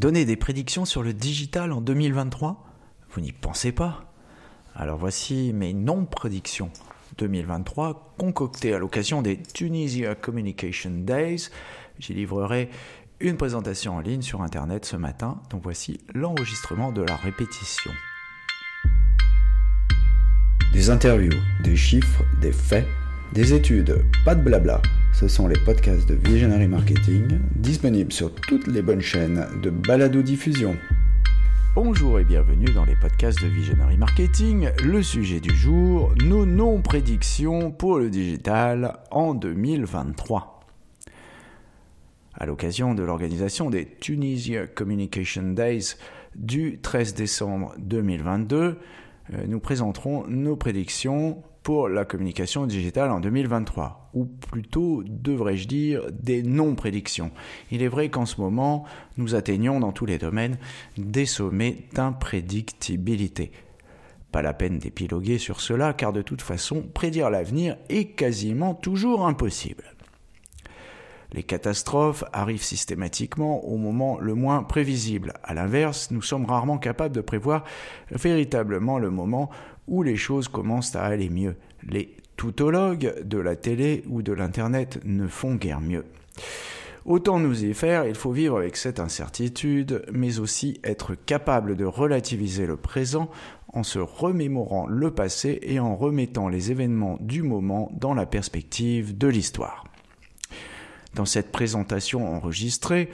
Donner des prédictions sur le digital en 2023 Vous n'y pensez pas? Alors voici mes non-prédictions 2023 concoctées à l'occasion des Tunisia Communication Days. J'y livrerai une présentation en ligne sur Internet ce matin, donc voici l'enregistrement de la répétition. Des interviews, des chiffres, des faits, des études, pas de blabla. Ce sont les podcasts de Visionary Marketing, disponibles sur toutes les bonnes chaînes de balado-diffusion. Bonjour et bienvenue dans les podcasts de Visionary Marketing. Le sujet du jour, nos non-prédictions pour le digital en 2023. À l'occasion de l'organisation des Tunisia Communication Days du 13 décembre 2022, euh, nous présenterons nos prédictions la communication digitale en 2023, ou plutôt devrais-je dire des non-prédictions. Il est vrai qu'en ce moment, nous atteignons dans tous les domaines des sommets d'imprédictibilité. Pas la peine d'épiloguer sur cela, car de toute façon, prédire l'avenir est quasiment toujours impossible. Les catastrophes arrivent systématiquement au moment le moins prévisible. À l'inverse, nous sommes rarement capables de prévoir véritablement le moment où les choses commencent à aller mieux. Les toutologues de la télé ou de l'Internet ne font guère mieux. Autant nous y faire, il faut vivre avec cette incertitude, mais aussi être capable de relativiser le présent en se remémorant le passé et en remettant les événements du moment dans la perspective de l'histoire. Dans cette présentation enregistrée,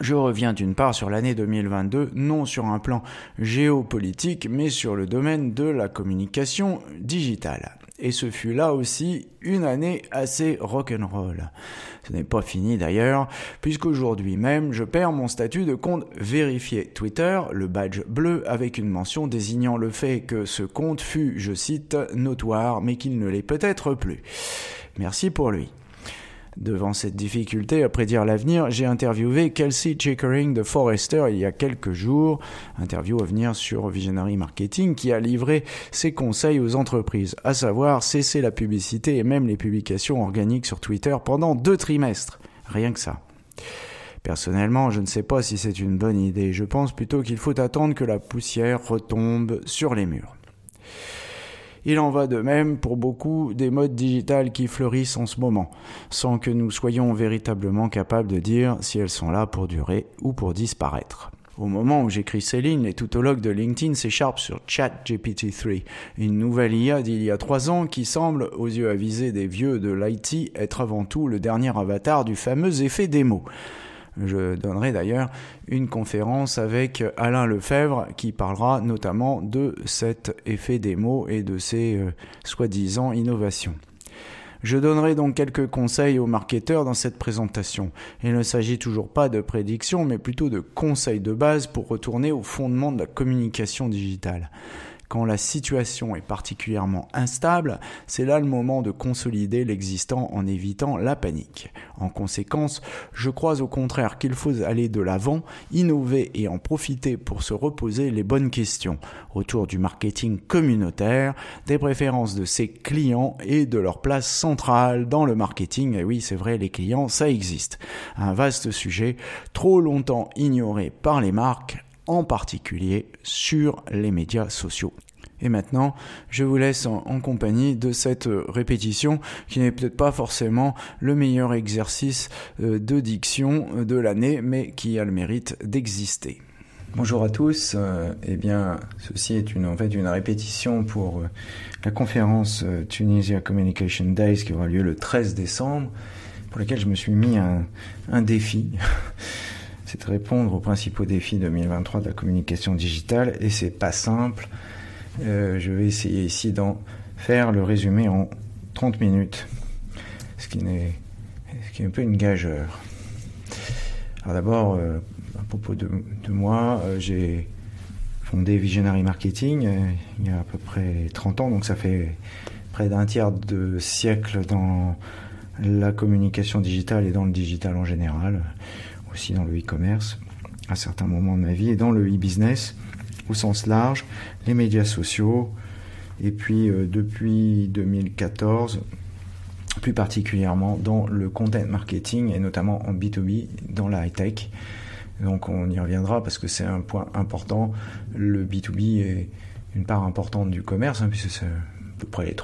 je reviens d'une part sur l'année 2022, non sur un plan géopolitique, mais sur le domaine de la communication digitale. Et ce fut là aussi une année assez rock'n'roll. Ce n'est pas fini d'ailleurs, puisqu'aujourd'hui même, je perds mon statut de compte vérifié Twitter, le badge bleu, avec une mention désignant le fait que ce compte fut, je cite, notoire, mais qu'il ne l'est peut-être plus. Merci pour lui. Devant cette difficulté à prédire l'avenir, j'ai interviewé Kelsey Chickering de Forrester il y a quelques jours, interview à venir sur Visionary Marketing, qui a livré ses conseils aux entreprises, à savoir cesser la publicité et même les publications organiques sur Twitter pendant deux trimestres. Rien que ça. Personnellement, je ne sais pas si c'est une bonne idée. Je pense plutôt qu'il faut attendre que la poussière retombe sur les murs. Il en va de même pour beaucoup des modes digitales qui fleurissent en ce moment, sans que nous soyons véritablement capables de dire si elles sont là pour durer ou pour disparaître. Au moment où j'écris ces lignes, les toutologues de LinkedIn s'écharpent sur ChatGPT-3, une nouvelle IA d'il y a trois ans qui semble, aux yeux avisés des vieux de l'IT, être avant tout le dernier avatar du fameux effet démo. Je donnerai d'ailleurs une conférence avec Alain Lefebvre qui parlera notamment de cet effet démo et de ses euh, soi-disant innovations. Je donnerai donc quelques conseils aux marketeurs dans cette présentation. Il ne s'agit toujours pas de prédictions, mais plutôt de conseils de base pour retourner au fondement de la communication digitale quand la situation est particulièrement instable, c'est là le moment de consolider l'existant en évitant la panique. En conséquence, je crois au contraire qu'il faut aller de l'avant, innover et en profiter pour se reposer les bonnes questions autour du marketing communautaire, des préférences de ses clients et de leur place centrale dans le marketing. Et oui, c'est vrai, les clients, ça existe. Un vaste sujet, trop longtemps ignoré par les marques, en particulier sur les médias sociaux. Et maintenant, je vous laisse en, compagnie de cette euh, répétition qui n'est peut-être pas forcément le meilleur exercice euh, de diction euh, de l'année, mais qui a le mérite d'exister. Bonjour à tous. eh bien, ceci est une, en fait une répétition pour la conférence Tunisia Communication Days qui aura lieu le 13 décembre, pour laquelle je me suis mis un défi. c'est de répondre aux principaux défis 2023 de la communication digitale et c'est pas simple. Euh, je vais essayer ici d'en faire le résumé en 30 minutes, ce qui, est, un peu une gageure. Alors d'abord, euh, à propos de, moi, euh, j'ai fondé Visionary Marketing il y a à peu près 30 ans, donc ça fait près d'un tiers de siècle dans la communication digitale et dans le digital en général aussi dans le e-commerce à certains moments de ma vie et dans le e-business au sens large, les médias sociaux et puis euh, depuis 2014 plus particulièrement dans le content marketing et notamment en B2B dans la high-tech Donc on y reviendra parce que c'est un point important. Le B2B est une part importante du commerce, hein, puisque c'est à peu près les,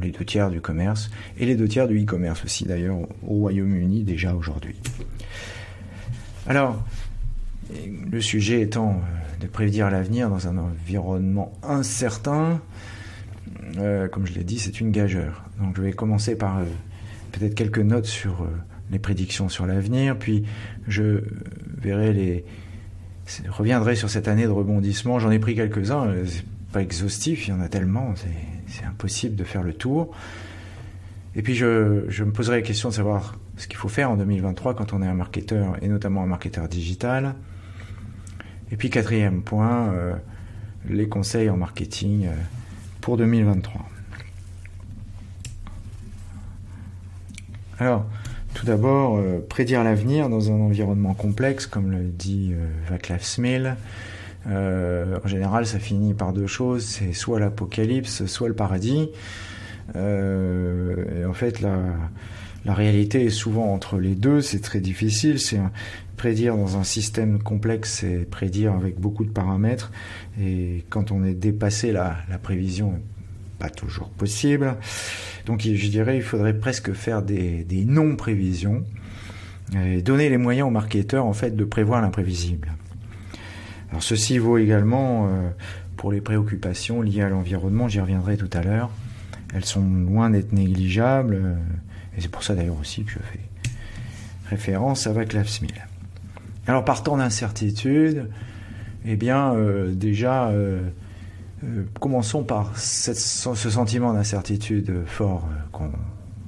les deux tiers du commerce, et les deux tiers du e-commerce aussi d'ailleurs au Royaume-Uni déjà aujourd'hui. Alors, le sujet étant euh, de prédire l'avenir dans un environnement incertain, euh, comme je l'ai dit, c'est une gageure. Donc je vais commencer par euh, peut-être quelques notes sur les prédictions sur l'avenir, puis je verrai les reviendrai sur cette année de rebondissement. J'en ai pris quelques-uns, c'est pas exhaustif, il y en a tellement, c'est impossible de faire le tour. Et puis je, je, me poserai la question de savoir ce qu'il faut faire en 2023 quand on est un marketeur, et notamment un marketeur digital. Et puis quatrième point, euh, les conseils en marketing euh, pour 2023. Alors, tout d'abord, euh, prédire l'avenir dans un environnement complexe, comme le dit Vaclav Smil. en général, ça finit par deux choses, c'est soit l'apocalypse, soit le paradis. et en fait, la, la réalité est souvent entre les deux, c'est très difficile. C'est prédire dans un système complexe, c'est prédire avec beaucoup de paramètres. Et quand on est dépassé, la, prévision n'est pas toujours possible. Donc je dirais il faudrait presque faire des, des non-prévisions et donner les moyens aux marketeurs en fait de prévoir l'imprévisible. Alors ceci vaut également euh, pour les préoccupations liées à l'environnement, j'y reviendrai tout à l'heure. Elles sont loin d'être négligeables, euh, et c'est pour ça d'ailleurs aussi que je fais référence à Vaclav Smil. Alors partant d'incertitude, eh bien euh, déjà euh, euh, commençons par ce sentiment d'incertitude fort qu'on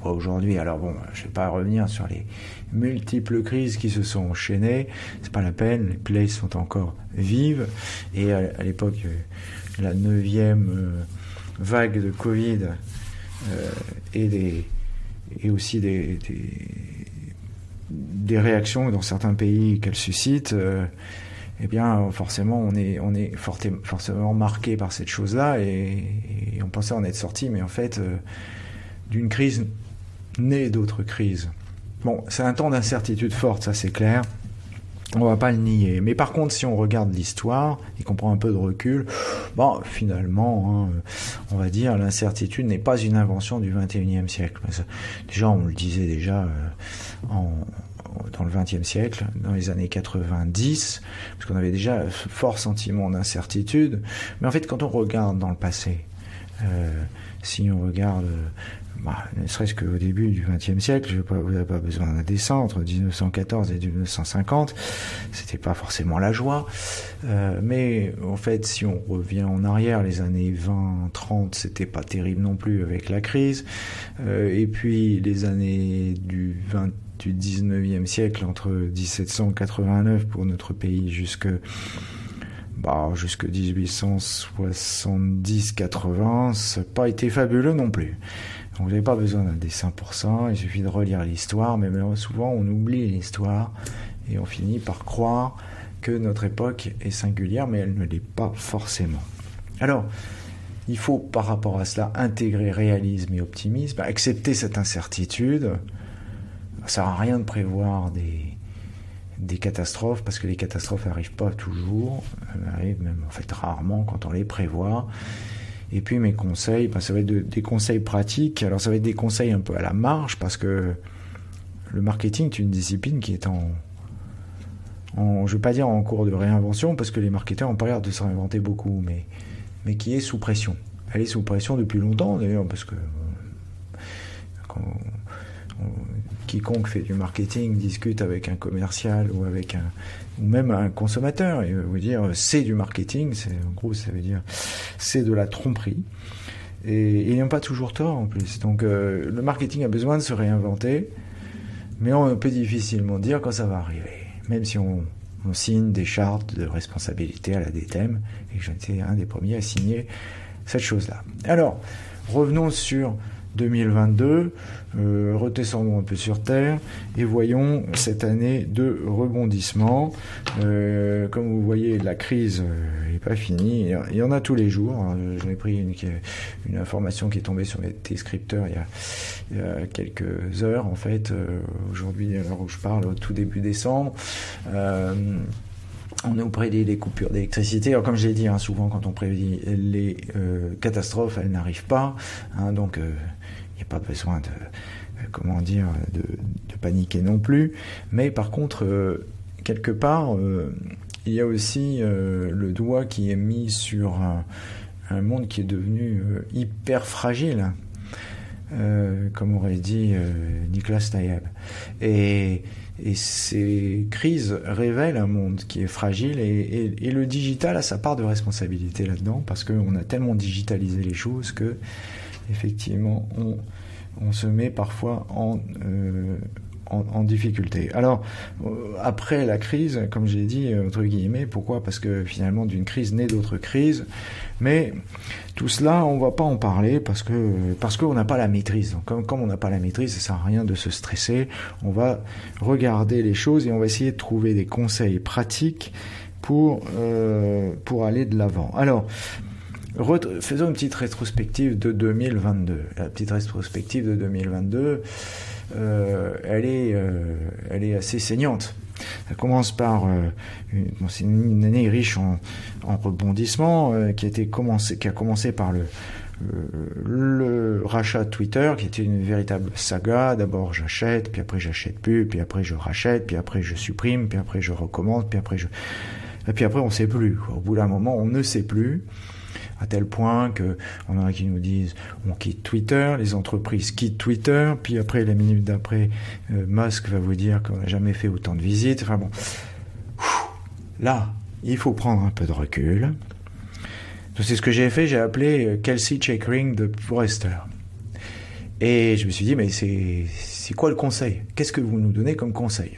voit aujourd'hui. Alors bon, je ne vais pas revenir sur les multiples crises qui se sont enchaînées, c'est pas la peine, les plays sont encore vives et à, l'époque la neuvième vague de Covid et des et aussi des, des réactions dans certains pays qu'elle suscite, euh, eh bien, forcément, on est, on est forcément marqué par cette chose-là et, on pensait en être sorti, mais en fait, euh, d'une crise naît d'autres crises. Bon, c'est un temps d'incertitude forte, ça c'est clair. On va pas le nier. Mais par contre, si on regarde l'histoire et qu'on prend un peu de recul, bon, finalement, hein, on va dire l'incertitude n'est pas une invention du 21e siècle. Déjà, on le disait déjà euh, dans le 20e siècle, dans les années 90, parce qu'on avait déjà un fort sentiment d'incertitude. Mais en fait, quand on regarde dans le passé, euh, si on regarde bah, ne serait-ce qu'au début du XXe siècle, vous n'avez pas besoin d'un dessin, entre 1914 et 1950, c'était pas forcément la joie. Euh, mais en fait, si on revient en arrière, les années 20, 30, c'était pas terrible non plus avec la crise. Euh, et puis les années du 20 du 19e siècle, entre 1789 pour notre pays jusque bah, jusque 1870-80, ça n'a pas été fabuleux non plus. Donc n'avez pas besoin d'un dessin pour ça, il suffit de relire l'histoire, mais souvent on oublie l'histoire et on finit par croire que notre époque est singulière, mais elle ne l'est pas forcément. Alors, il faut par rapport à cela intégrer réalisme et optimisme, accepter cette incertitude. Ça sert à rien de prévoir des, des catastrophes, parce que les catastrophes n'arrivent pas toujours, elles arrivent même en fait rarement quand on les prévoit. Et puis mes conseils, ben, ça va être des conseils pratiques. Alors ça va être des conseils un peu à la marge parce que le marketing est une discipline qui est en, je ne veux pas dire en cours de réinvention parce que les marketeurs ont pas l'air de se réinventer beaucoup, mais, mais qui est sous pression. Elle est sous pression depuis longtemps d'ailleurs parce que quand quiconque fait du marketing discute avec un commercial ou avec un ou même un consommateur et vous dire c'est du marketing, c'est en gros ça veut dire c'est de la tromperie. Et ils n'ont pas toujours tort en plus. Donc euh, le marketing a besoin de se réinventer, mais on peut difficilement dire quand ça va arriver. Même si on, signe des chartes de responsabilité à la DTM, et j'étais un des premiers à signer cette chose-là. Alors, revenons sur 2022, euh, redescendons un peu sur Terre et voyons cette année de rebondissement. Euh, comme vous voyez, la crise n'est pas finie. Il y en a tous les jours. J'en ai pris une, une, information qui est tombée sur mes descripteurs il y a, il y a quelques heures, en fait. Euh, aujourd'hui, à l'heure où je parle, au tout début décembre. On nous prédit les coupures d'électricité. Alors comme je l'ai dit, hein, souvent quand on prédit les euh, catastrophes, elles n'arrivent pas. Hein, donc il n'y a pas besoin de comment dire de, paniquer non plus. Mais par contre, quelque part, il y a aussi le doigt qui est mis sur un, monde qui est devenu hyper fragile. comme aurait dit Nicolas Taïeb. Et et ces crises révèlent un monde qui est fragile et, le digital a sa part de responsabilité là-dedans parce qu'on a tellement digitalisé les choses que effectivement on, on se met parfois en, euh, en, difficulté. Alors, euh, après la crise, comme j'ai dit, euh, entre guillemets, pourquoi? Parce que finalement, d'une crise naît d'autres crises. Mais tout cela, on va pas en parler parce que parce qu'on n'a pas la maîtrise. comme, comme on n'a pas la maîtrise, ça sert à rien de se stresser. On va regarder les choses et on va essayer de trouver des conseils pratiques pour pour aller de l'avant. Alors, faisons une petite rétrospective de 2022. La petite rétrospective de 2022. Euh, elle, est, euh, elle est assez saignante. Ça commence par euh, une, c'est une année riche en, en rebondissements qui a été commencé, qui a commencé par le le rachat Twitter, qui était une véritable saga. D'abord j'achète, puis après j'achète plus, puis après je rachète, puis après je supprime, puis après je recommence, puis après je, et puis après on sait plus. Au bout d'un moment, on ne sait plus à tel point que on a qui nous disent on quitte Twitter, les entreprises quittent Twitter, puis après la minute d'après, euh, Musk va vous dire qu'on n'a jamais fait autant de visites. Enfin là, il faut prendre un peu de recul. C'est ce que j'ai fait, j'ai appelé euh, Kelsey Checkering de Forrester. Et je me suis dit, mais c'est quoi le conseil? Qu'est-ce que vous nous donnez comme conseil?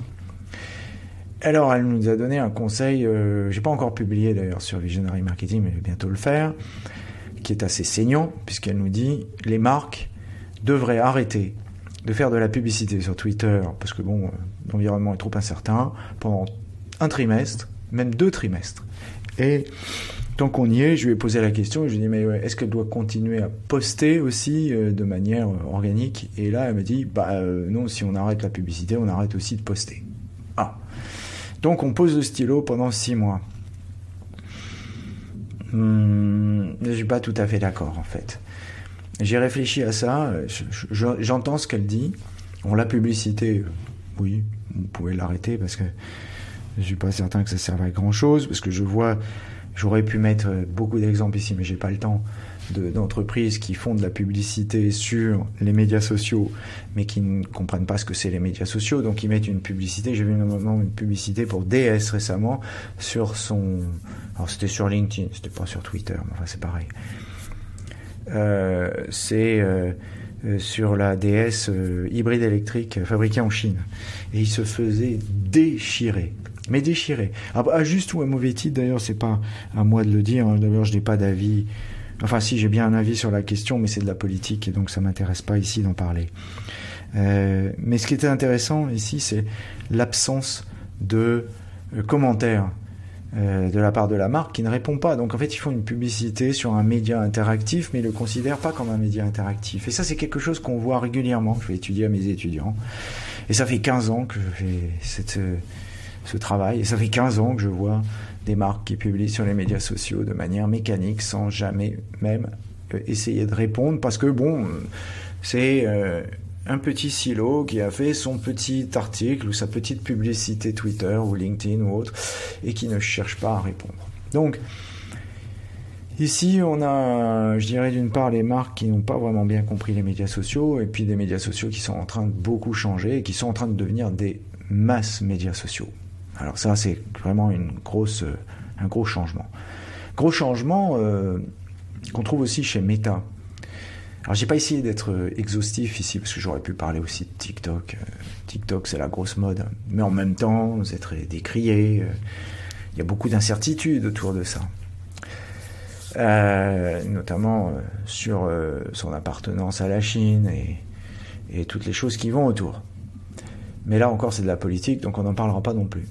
Alors, elle nous a donné un conseil, euh, j'ai pas encore publié d'ailleurs sur Visionary Marketing, mais je vais bientôt le faire, qui est assez saignant, puisqu'elle nous dit les marques devraient arrêter de faire de la publicité sur Twitter, parce que bon, euh, l'environnement est trop incertain, pendant un trimestre, même deux trimestres. Et tant qu'on y est, je lui ai posé la question, je lui ai dit, mais est-ce qu'elle doit continuer à poster aussi euh, de manière euh, organique? Et là, elle me dit, bah non, si on arrête la publicité, on arrête aussi de poster. Ah donc on pose le stylo pendant six mois. Hmm, je ne suis pas tout à fait d'accord en fait. J'ai réfléchi à ça, j'entends ce qu'elle dit. On la publicité, euh, oui, vous pouvez l'arrêter parce que je ne suis pas certain que ça serve à grand chose, parce que je vois, j'aurais pu mettre beaucoup d'exemples ici, mais j'ai pas le temps d'entreprises qui font de la publicité sur les médias sociaux, mais qui ne comprennent pas ce que c'est les médias sociaux, donc ils mettent une publicité. J'ai vu moment une publicité pour DS récemment sur son. Alors c'était sur LinkedIn, c'était pas sur Twitter, mais enfin c'est pareil. Euh, c'est euh, euh, sur la DS hybride électrique fabriquée en Chine. Et il se faisait déchirer mais déchirer. À juste ou à mauvais titre, d'ailleurs, c'est pas à moi de le dire. Hein. D'ailleurs, je n'ai pas d'avis Enfin, si j'ai bien un avis sur la question, mais c'est de la politique et donc ça m'intéresse pas ici d'en parler. Euh, mais ce qui était intéressant ici, c'est l'absence de euh, commentaires euh, de la part de la marque qui ne répond pas. Donc en fait, ils font une publicité sur un média interactif, mais ils le considèrent pas comme un média interactif. Et ça, c'est quelque chose qu'on voit régulièrement. Je vais étudier à mes étudiants. Et ça fait 15 ans que je fais cette, ce travail. Et ça fait 15 ans que je vois des marques qui publient sur les médias sociaux de manière mécanique sans jamais même euh, essayer de répondre parce que bon, c'est euh, un petit silo qui a fait son petit article ou sa petite publicité Twitter ou LinkedIn ou autre et qui ne cherche pas à répondre. Donc, Ici, on a, je dirais d'une part, les marques qui n'ont pas vraiment bien compris les médias sociaux, et puis des médias sociaux qui sont en train de beaucoup changer et qui sont en train de devenir des masses médias sociaux. Alors ça, c'est vraiment une grosse, euh, un gros changement. Gros changement euh, qu'on trouve aussi chez Meta. Alors j'ai pas essayé d'être euh, exhaustif ici parce que j'aurais pu parler aussi de TikTok. TikTok c'est la grosse mode, mais en même temps vous êtes décrié. Il y a beaucoup d'incertitudes autour de ça, notamment sur son appartenance à la Chine et toutes les choses qui vont autour. Mais là encore c'est de la politique, donc on n'en parlera pas non plus.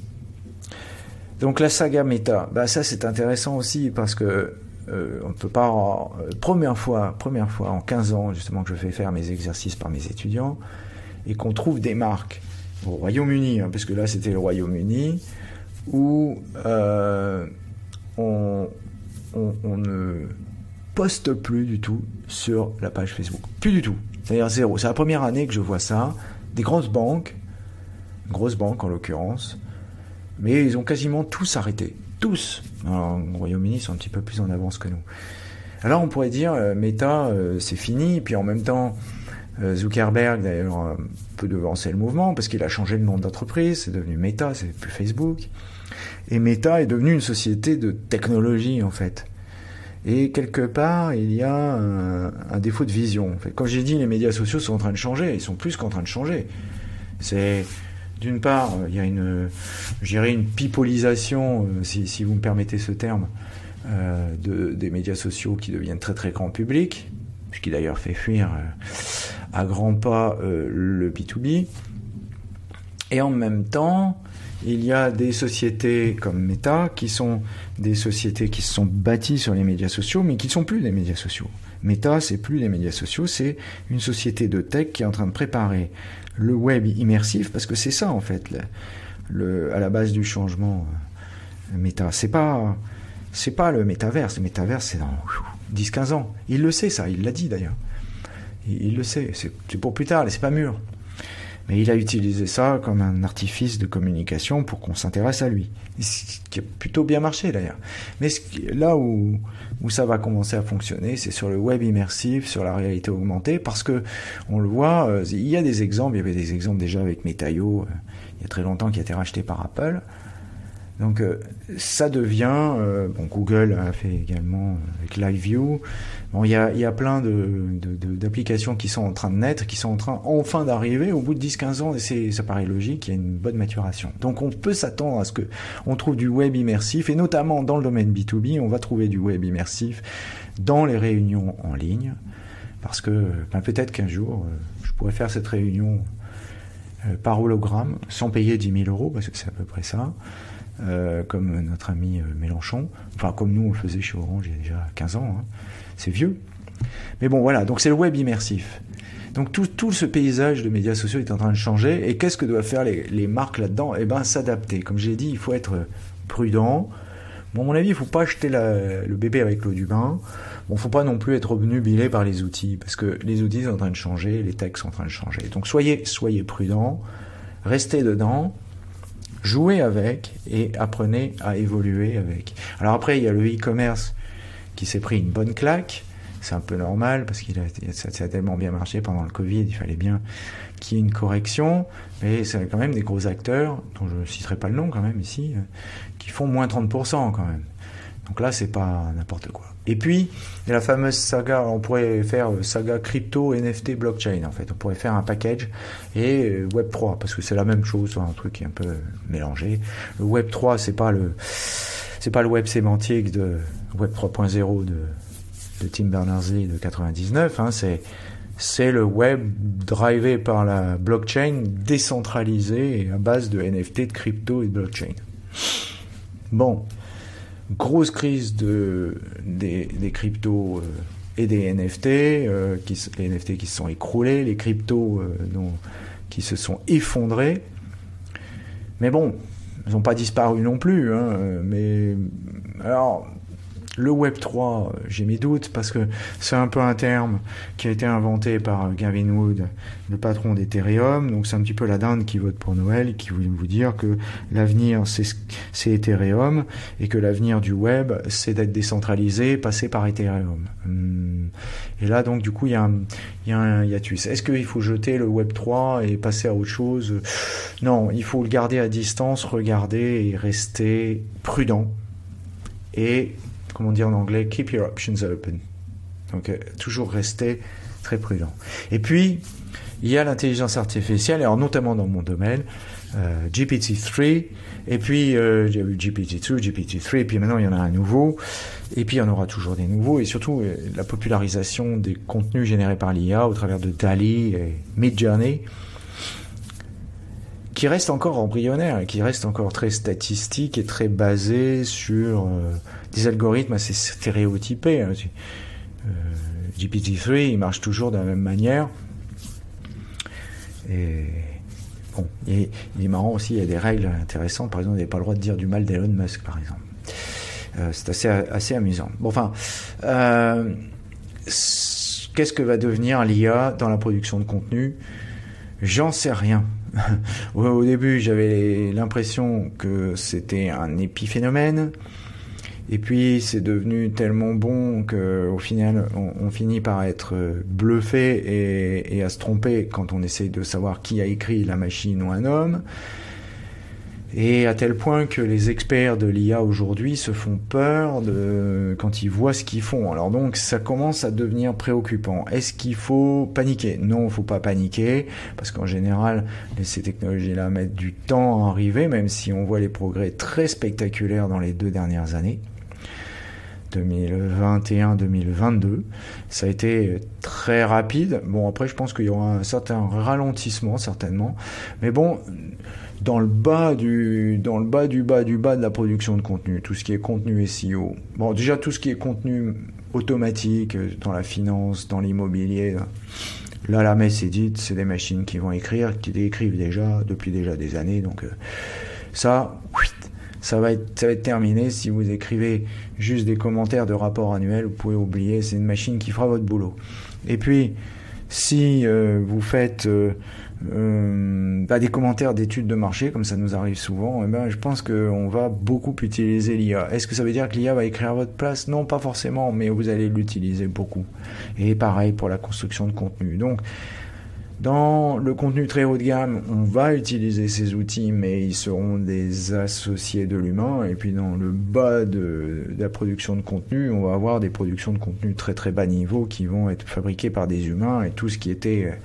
Donc la saga méta, bah ça c'est intéressant aussi parce que euh, on ne peut pas euh, première fois, première fois en 15 ans justement que je fais faire mes exercices par mes étudiants et qu'on trouve des marques au Royaume-Uni, hein, parce que là c'était le Royaume-Uni, où on, on, ne poste plus du tout sur la page Facebook. Plus du tout. C'est-à-dire zéro. C'est la première année que je vois ça. Des grosses banques, grosses banques en l'occurrence, mais ils ont quasiment tous arrêté. Tous. Alors, au Royaume-Uni, ils sont un petit peu plus en avance que nous. Alors on pourrait dire, euh, Meta, euh, c'est fini, puis en même temps, euh, Zuckerberg, d'ailleurs, peut devancer le mouvement, parce qu'il a changé le nom d'entreprise, c'est devenu Meta, c'est plus Facebook. Et Meta est devenu une société de technologie, en fait. Et quelque part, il y a un, défaut de vision. En fait, comme j'ai dit, les médias sociaux sont en train de changer. Ils sont plus qu'en train de changer. C'est d'une part, il y a une, une pipolisation, euh, si, vous me permettez ce terme, euh, de, des médias sociaux qui deviennent très très grand public, ce qui d'ailleurs fait fuir euh, à grands pas le B2B. Et en même temps, il y a des sociétés comme Meta qui sont des sociétés qui se sont bâties sur les médias sociaux, mais qui ne sont plus des médias sociaux. Meta, c'est plus des médias sociaux, c'est une société de tech qui est en train de préparer le web immersif, parce que c'est ça en fait, le, à la base du changement euh, Meta. C'est pas, c'est pas le métaverse. Le métaverse, c'est dans 10-15 ans. Il le sait ça, il l'a dit d'ailleurs. Il, le sait. C'est pour plus tard, c'est pas mûr. Mais il a utilisé ça comme un artifice de communication pour qu'on s'intéresse à lui. Ce qui a plutôt bien marché d'ailleurs. Mais là où, où ça va commencer à fonctionner, c'est sur le web immersif, sur la réalité augmentée, parce que on le voit, euh, il y a des exemples, il y avait des exemples déjà avec Metaio, euh, il y a très longtemps, qui a été racheté par Apple. Donc euh, ça devient, euh, bon Google a fait également avec LiveView, bon il y a, y a plein d'applications de, qui sont en train de naître, qui sont en train enfin d'arriver au bout de 10-15 ans, et ça paraît logique, il y a une bonne maturation. Donc on peut s'attendre à ce que on trouve du web immersif, et notamment dans le domaine B2B, on va trouver du web immersif dans les réunions en ligne, parce que ben, peut-être qu'un jour, je pourrais faire cette réunion par hologramme, sans payer 10 000 euros, parce que c'est à peu près ça. Euh, comme notre ami euh, Mélenchon, enfin comme nous on le faisait chez Orange il y a déjà 15 ans, hein. C'est vieux. Mais bon voilà, donc c'est le web immersif. Donc tout, tout, ce paysage de médias sociaux est en train de changer, et qu'est-ce que doivent faire les, les marques là-dedans? Eh ben s'adapter. Comme j'ai dit, il faut être prudent. Bon, à mon avis, il faut pas jeter le bébé avec l'eau du bain. Bon, faut pas non plus être obnubilé par les outils, parce que les outils sont en train de changer, les textes sont en train de changer. Donc soyez, soyez prudent, restez dedans, jouez avec et apprenez à évoluer avec. Alors après, il y a le e-commerce qui s'est pris une bonne claque. C'est un peu normal parce qu'il a, ça, a tellement bien marché pendant le Covid, il fallait bien qu'il y ait une correction. Mais c'est quand même des gros acteurs, dont je ne citerai pas le nom quand même ici, euh, qui font moins 30% quand même. Donc là, c'est pas n'importe quoi. Et puis, il y a la fameuse saga, on pourrait faire euh, saga crypto, NFT, blockchain en fait. On pourrait faire un package et euh, Web 3 parce que c'est la même chose, un truc qui est un peu mélangé. Le Web 3, c'est pas le c'est pas le web sémantique de Web 3.0 de, Tim Berners-Lee de 99, hein, c'est c'est le web drivé par la blockchain décentralisé à base de NFT, de crypto et de blockchain. Bon, grosse crise de, des, des cryptos euh, et des NFT, euh, les NFT qui se sont écroulés, les cryptos euh, qui se sont effondrés. Mais bon, ils n'ont pas disparu non plus. Hein, mais alors, le Web 3, j'ai mes doutes parce que c'est un peu un terme qui a été inventé par Gavin Wood, le patron d'Ethereum. Donc c'est un petit peu la dinde qui vote pour Noël, qui voulait vous dire que l'avenir c'est Ethereum et que l'avenir du web c'est d'être décentralisé, passer par Ethereum. Hmm. Et là donc du coup il y a un, il y a un hiatus. Est-ce qu'il faut jeter le Web 3 et passer à autre chose? Non, il faut le garder à distance, regarder et rester prudent et comment dire en anglais, keep your options open. Donc euh, toujours rester très prudent. Et puis, il y a l'intelligence artificielle, alors notamment dans mon domaine, euh, GPT-3, et puis euh, j'ai eu GPT-2, GPT-3, et puis maintenant il y en a un nouveau, et puis il y en aura toujours des nouveaux, et surtout la popularisation des contenus générés par l'IA au travers de DALI et Midjourney, qui reste encore embryonnaire, et qui reste encore très statistique et très basé sur des algorithmes assez stéréotypés. Hein. Euh, GPT-3, il marche toujours de la même manière. Et bon, est, il est, marrant aussi, il y a des règles intéressantes. Par exemple, vous n'avez pas le droit de dire du mal d'Elon Musk, par exemple. Euh, c'est assez, assez amusant. Enfin, euh, qu'est-ce que va devenir l'IA dans la production de contenu? J'en sais rien. Au début, j'avais l'impression que c'était un épiphénomène. Et puis c'est devenu tellement bon qu'au final on, finit par être bluffé et, et, à se tromper quand on essaye de savoir qui a écrit la machine ou un homme. Et à tel point que les experts de l'IA aujourd'hui se font peur quand ils voient ce qu'ils font. Alors donc ça commence à devenir préoccupant. Est-ce qu'il faut paniquer? Non, il ne faut pas paniquer, parce qu'en général, ces technologies-là mettent du temps à arriver, même si on voit les progrès très spectaculaires dans les deux dernières années. 2021-2022. Ça a été très rapide. Bon, après, je pense qu'il y aura un certain ralentissement, certainement. Mais bon, dans le bas du dans le bas du bas du bas de la production de contenu, tout ce qui est contenu SEO. Bon, déjà tout ce qui est contenu automatique euh, dans la finance, dans l'immobilier. Là, la messe est dite, c'est des machines qui vont écrire, qui écrivent déjà depuis déjà des années. Donc euh, ça, ça va être ça va être terminé. Si vous écrivez juste des commentaires de rapports annuels, vous pouvez oublier. C'est une machine qui fera votre boulot. Et puis, si euh, vous faites euh, bah, des commentaires d'études de marché, comme ça nous arrive souvent, eh ben, je pense qu'on va beaucoup utiliser l'IA. Est-ce que ça veut dire que l'IA va écrire à votre place? Non, pas forcément, mais vous allez l'utiliser beaucoup. Et pareil pour la construction de contenu. Donc, dans le contenu très haut de gamme, on va utiliser ces outils, mais ils seront des associés de l'humain. Et puis dans le bas de, la production de contenu, on va avoir des productions de contenu très très bas niveau qui vont être fabriquées par des humains et tout ce qui était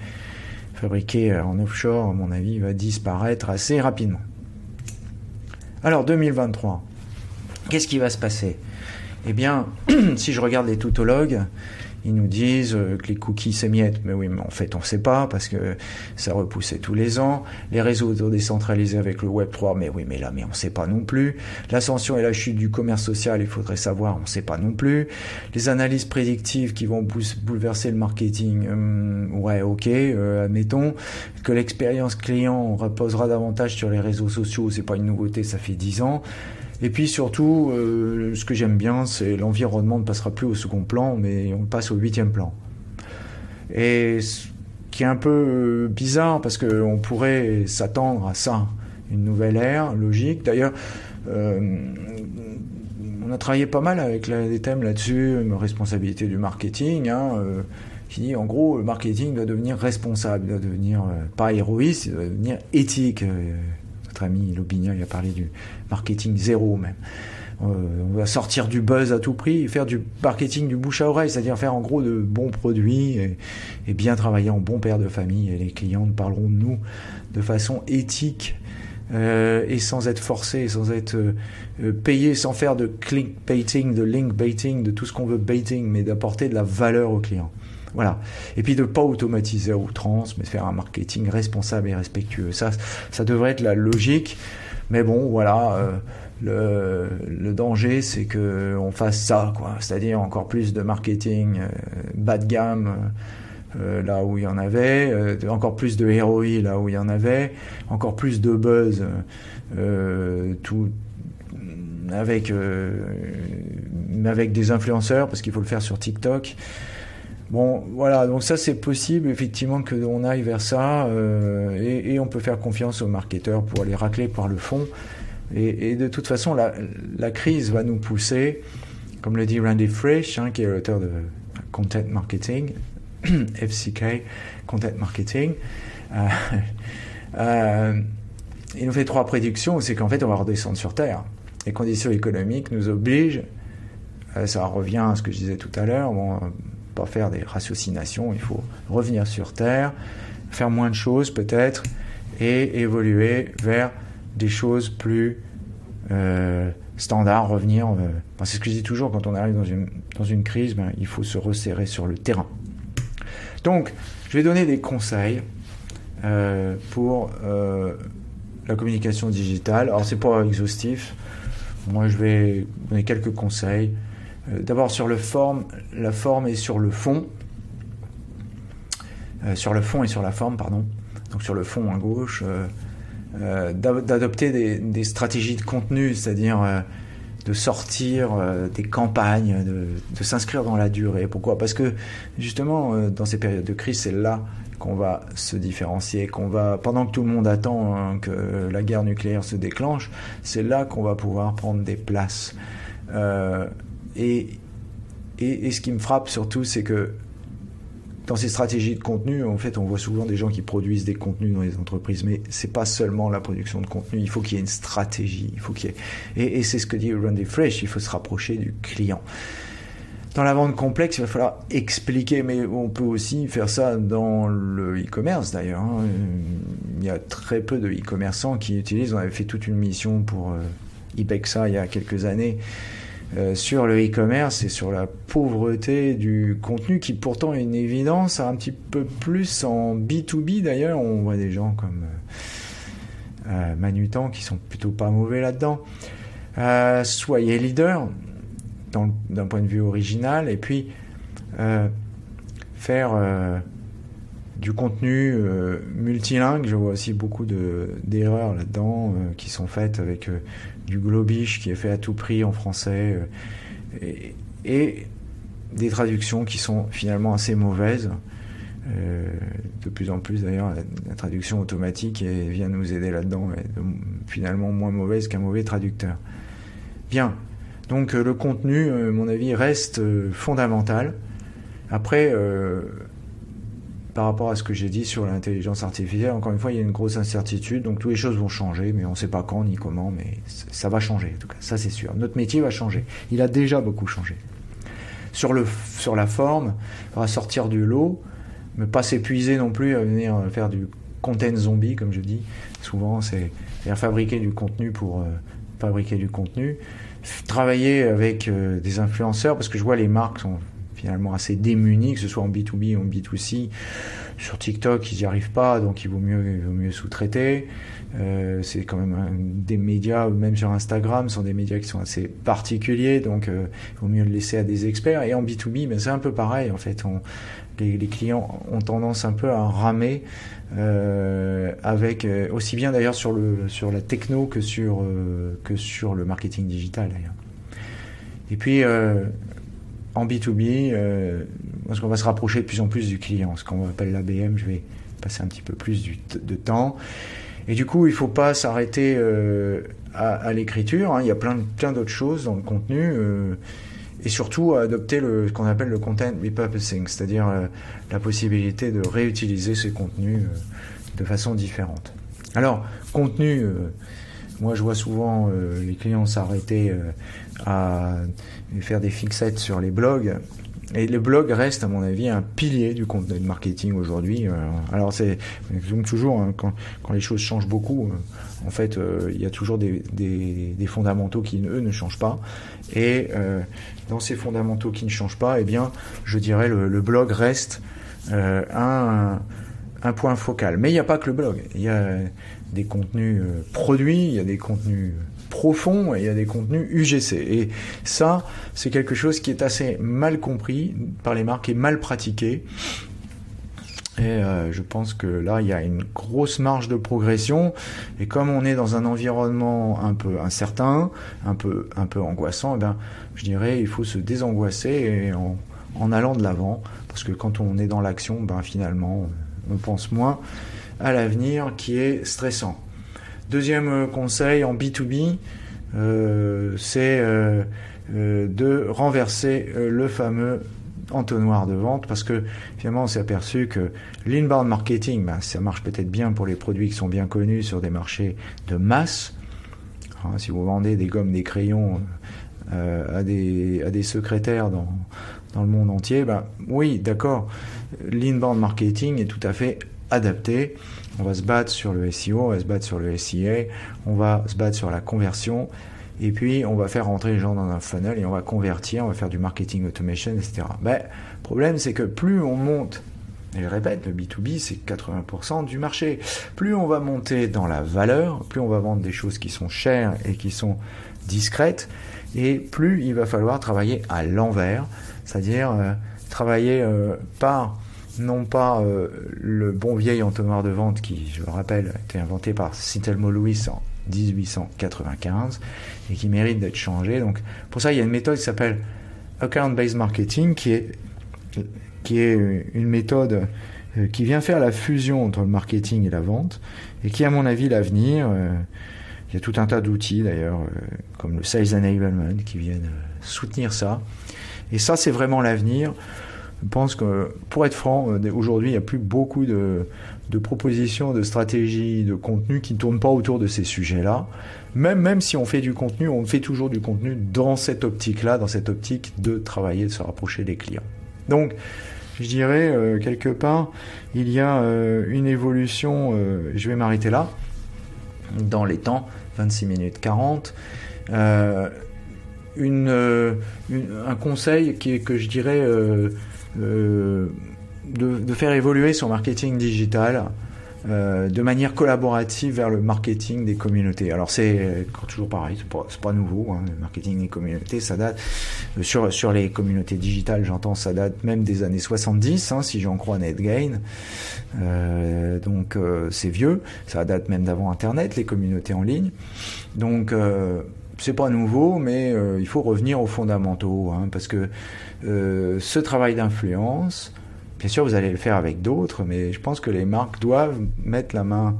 fabriqué en offshore, à mon avis, va disparaître assez rapidement. Alors 2023, qu'est-ce qui va se passer? Eh bien, si je regarde les tautologues, ils nous disent euh, que les cookies s'émiettent, mais oui, mais en fait on ne sait pas parce que ça repoussait tous les ans. Les réseaux décentralisés avec le Web 3, mais oui, mais là, mais on ne sait pas non plus. L'ascension et la chute du commerce social, il faudrait savoir, on ne sait pas non plus. Les analyses prédictives qui vont bouleverser le marketing, hum, ouais, ok, euh, admettons que l'expérience client reposera davantage sur les réseaux sociaux, c'est pas une nouveauté, ça fait 10 ans. Et puis surtout, euh, ce que j'aime bien, c'est l'environnement ne passera plus au second plan, mais on passe au huitième plan. Et ce qui est un peu euh, bizarre, parce qu'on pourrait s'attendre à ça, une nouvelle ère, logique. D'ailleurs, euh, on a travaillé pas mal avec des thèmes là-dessus, responsabilité du marketing, hein, qui dit en gros, le marketing doit devenir responsable, doit devenir pas héroïste, doit devenir éthique il a parlé du marketing zéro même. Euh, on va sortir du buzz à tout prix, faire du marketing du bouche à oreille, c'est-à-dire faire en gros de bons produits et, bien travailler en bon père de famille. Et les clients parleront de nous de façon éthique euh, et sans être forcés, sans être euh, payés, sans faire de click baiting, de link baiting, de tout ce qu'on veut baiting, mais d'apporter de la valeur aux clients. Voilà. Et puis de pas automatiser à outrance, mais de faire un marketing responsable et respectueux. Ça, ça devrait être la logique. Mais bon, voilà. Euh, le, danger, c'est que on fasse ça, quoi. C'est-à-dire encore plus de marketing euh, bas de gamme. Euh, là où il y en avait, encore plus de ROI là où il y en avait, encore plus de buzz, tout avec avec des influenceurs parce qu'il faut le faire sur TikTok. Bon, voilà, donc ça c'est possible effectivement que on aille vers ça euh, et, on peut faire confiance aux marketeurs pour aller racler par le fond. Et, de toute façon, la, crise va nous pousser, comme le dit Randy Frisch, hein, qui est l'auteur de Content Marketing, FCK, Content Marketing. Euh, euh, il nous fait trois prédictions, c'est qu'en fait on va redescendre sur Terre. Les conditions économiques nous obligent, ça revient à ce que je disais tout à l'heure, pas faire des ratiocinations, il faut revenir sur Terre, faire moins de choses peut-être, et évoluer vers des choses plus euh, standards, revenir. Euh, c'est ce que je dis toujours, quand on arrive dans une, dans une crise, ben, il faut se resserrer sur le terrain. Donc, je vais donner des conseils euh, pour la communication digitale. Alors, c'est pas exhaustif. Moi, je vais donner quelques conseils euh, d'abord sur le forme, la forme et sur le fond. Euh, sur le fond et sur la forme, pardon. donc sur le fond à gauche, d'adopter des, stratégies de contenu, c'est-à-dire de sortir des campagnes, de, de s'inscrire dans la durée. Pourquoi? Parce que justement, dans ces périodes de crise, c'est là qu'on va se différencier, qu'on va, pendant que tout le monde attend hein, que la guerre nucléaire se déclenche, c'est là qu'on va pouvoir prendre des places. Et, et, ce qui me frappe surtout, c'est que dans ces stratégies de contenu, en fait, on voit souvent des gens qui produisent des contenus dans les entreprises, mais c'est pas seulement la production de contenu. Il faut qu'il y ait une stratégie. Il faut qu'il ait... et, et c'est ce que dit Randy Fresh. Il faut se rapprocher du client. Dans la vente complexe, il va falloir expliquer, mais on peut aussi faire ça dans le e-commerce d'ailleurs. Hein. Il y a très peu de e-commerçants qui utilisent. On avait fait toute une mission pour euh, Ibexa il y a quelques années euh, sur le e-commerce et sur la pauvreté du contenu qui pourtant est une évidence, un petit peu plus en B2B d'ailleurs. On voit des gens comme euh, Manutan qui sont plutôt pas mauvais là-dedans. soyez leader d'un point de vue original, et puis euh, faire euh, du contenu euh, multilingue. Je vois aussi beaucoup d'erreurs là-dedans qui sont faites avec du globish qui est fait à tout prix en français et, et, des traductions qui sont finalement assez mauvaises. de plus en plus d'ailleurs, la, traduction automatique vient nous aider là-dedans, finalement moins mauvaise qu'un mauvais traducteur. Bien, donc euh, le contenu, mon avis, reste euh, fondamental. Après, euh, par rapport à ce que j'ai dit sur l'intelligence artificielle, encore une fois, il y a une grosse incertitude, donc toutes les choses vont changer, mais on ne sait pas quand ni comment, mais ça va changer, en tout cas, ça c'est sûr. Notre métier va changer. Il a déjà beaucoup changé. Sur, le, sur la forme, on va sortir du lot, mais pas s'épuiser non plus à venir faire du content zombie, comme je dis. Souvent, c'est fabriquer du contenu pour fabriquer du contenu travailler avec euh, des influenceurs, parce que je vois les marques sont finalement assez démunies, que ce soit en B2B ou en B2C. Sur TikTok, ils n'y arrivent pas, donc il vaut mieux, mieux sous-traiter. Euh, c'est quand même des médias, même sur Instagram, sont des médias qui sont assez particuliers, donc euh, il vaut mieux le laisser à des experts. Et en B2B, mais c'est un peu pareil, en fait. Les, clients ont tendance un peu à ramer euh, avec aussi bien d'ailleurs sur sur la techno que sur que sur le marketing digital. Et puis en B2B, parce qu'on va se rapprocher de plus en plus du client, ce qu'on appelle l'ABM, je vais passer un petit peu plus de temps. Et du coup, il ne faut pas s'arrêter à, l'écriture. Hein. Il y a plein, d'autres choses dans le contenu et surtout adopter le, ce qu'on appelle le content repurposing, c'est-à-dire euh, la possibilité de réutiliser ces contenus euh, de façon différente. Alors, contenu, euh, moi je vois souvent les clients s'arrêter à faire des fixettes sur les blogs. Et le blog reste, à mon avis, un pilier du contenu marketing aujourd'hui. Alors, c'est toujours hein, quand, quand, les choses changent beaucoup. en fait, il y a toujours des, fondamentaux qui eux ne changent pas. Et dans ces fondamentaux qui ne changent pas, eh bien, je dirais le, blog reste euh, un, un, point focal. Mais il n'y a pas que le blog. Il y a des contenus euh, produits, il y a des contenus profonds et il y a des contenus UGC. Et ça, c'est quelque chose qui est assez mal compris par les marques et mal pratiqué. Et euh, je pense que là, il y a une grosse marge de progression. Et comme on est dans un environnement un peu incertain, un peu, un peu angoissant, eh bien, je dirais, il faut se désangoisser en, en allant de l'avant. Parce que quand on est dans l'action, ben, finalement, on pense moins à l'avenir qui est stressant. Deuxième conseil en B2B, euh, c'est euh, euh de renverser euh, le fameux entonnoir de vente parce que finalement on s'est aperçu que l'inbound marketing, ben, ça marche peut-être bien pour les produits qui sont bien connus sur des marchés de masse. Hein, si vous vendez des gommes, des crayons euh, à, des, à des secrétaires dans, dans le monde entier, ben, oui, d'accord, l'inbound marketing est tout à fait adapté. On va se battre sur le SEO, on va se battre sur le SEA, on va se battre sur la conversion. Et puis, on va faire rentrer les gens dans un funnel et on va convertir, on va faire du marketing automation, etc. Mais le problème, c'est que plus on monte, et je répète, le B2B, c'est 80% du marché. Plus on va monter dans la valeur, plus on va vendre des choses qui sont chères et qui sont discrètes, et plus il va falloir travailler à l'envers, c'est-à-dire euh, travailler euh, par non pas le bon vieil entonnoir de vente qui, je le rappelle, a été inventé par Cintelmo Lewis en 1895 et qui mérite d'être changé. Donc pour ça, il y a une méthode qui s'appelle Account-Based Marketing qui est, qui est une méthode euh, qui vient faire la fusion entre le marketing et la vente et qui, à mon avis, l'avenir. Euh, il y a tout un tas d'outils d'ailleurs, euh, comme le Sales Enablement, qui viennent soutenir ça. Et ça, c'est vraiment l'avenir. Je pense que, pour être franc, aujourd'hui, il n'y a plus beaucoup de, propositions, de stratégies, de contenu qui ne tournent pas autour de ces sujets-là. Même, même si on fait du contenu, on fait toujours du contenu dans cette optique-là, dans cette optique de travailler, de se rapprocher des clients. Donc, je dirais, euh, quelque part, il y a euh, une évolution, euh, je vais m'arrêter là, dans les temps, 26 minutes 40. Une, un conseil qui que je dirais de, faire évoluer son marketing digital euh, de manière collaborative vers le marketing des communautés. Alors c'est toujours pareil, c'est pas, pas nouveau, hein, le marketing des communautés, ça date euh, sur sur les communautés digitales, j'entends, ça date même des années 70, hein, si j'en crois NetGain. Euh, donc euh, c'est vieux, ça date même d'avant Internet, les communautés en ligne. Donc c'est pas nouveau, mais il faut revenir aux fondamentaux, hein, parce que ce travail d'influence Bien sûr, vous allez le faire avec d'autres, mais je pense que les marques doivent mettre la main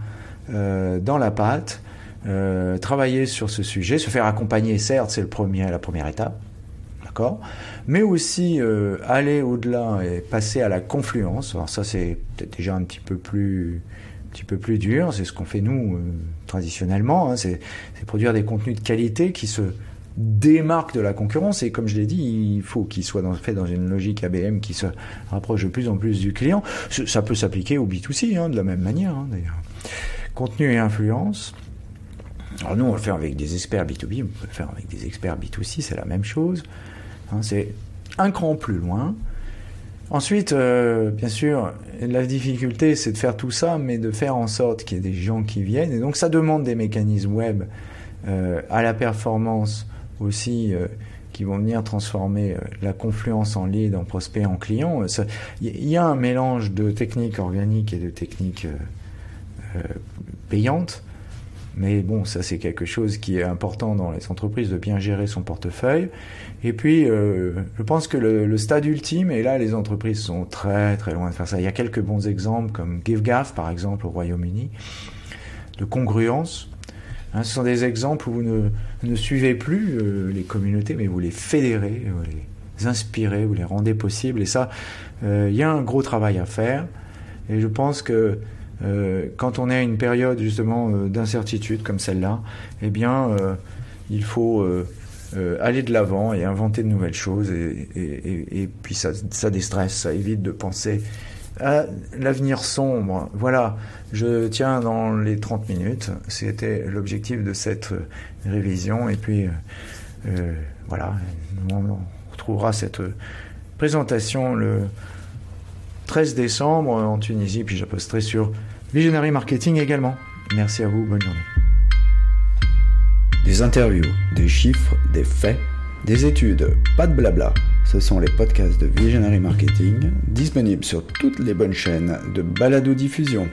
euh, dans la pâte, euh, travailler sur ce sujet, se faire accompagner, certes, c'est le premier, la première étape, d'accord, mais aussi euh, aller au-delà et passer à la confluence. Alors ça, c'est peut-être déjà un petit peu plus, petit peu plus dur. C'est ce qu'on fait nous traditionnellement. Hein. c'est produire des contenus de qualité qui se démarque de la concurrence et comme je l'ai dit, il faut qu'il soit dans, fait dans une logique ABM qui se rapproche de plus en plus du client. Ça peut s'appliquer au B2C hein, de la même manière hein, d'ailleurs. Contenu et influence. Alors nous on le fait avec des experts B2B, on peut le faire avec des experts B2C, c'est la même chose. C'est un cran plus loin. Ensuite, euh, bien sûr, la difficulté, c'est de faire tout ça, mais de faire en sorte qu'il y ait des gens qui viennent. Et donc, ça demande des mécanismes web euh, à la performance aussi euh, qui vont venir transformer la confluence en lead, en prospect, en client. Il y a un mélange de techniques organiques et de techniques payantes. Mais bon, ça c'est quelque chose qui est important dans les entreprises de bien gérer son portefeuille. Et puis, euh, je pense que le, stade ultime, et là les entreprises sont très très loin de faire ça. Il y a quelques bons exemples comme GiveGaff par exemple au Royaume-Uni, de congruence. Hein, ce sont des exemples où vous ne, ne suivez plus euh, les communautés, mais vous les fédérez, vous les inspirez, vous les rendez possibles. Et ça, euh, il y a un gros travail à faire. Et je pense que euh, quand on est à une période justement d'incertitude comme celle-là, eh bien, il faut aller de l'avant et inventer de nouvelles choses. Et, puis ça, ça déstresse, ça évite de penser à l'avenir sombre. Voilà, je tiens dans les 30 minutes. C'était l'objectif de cette révision. Et puis, euh, euh, voilà, on retrouvera cette présentation le 13 décembre en Tunisie. Puis je posterai sur Visionary Marketing également. Merci à vous, bonne journée. Des interviews, des chiffres, des faits, des études, pas de blabla. Ce sont les podcasts de Visionary Marketing, disponibles sur toutes les bonnes chaînes de balado-diffusion.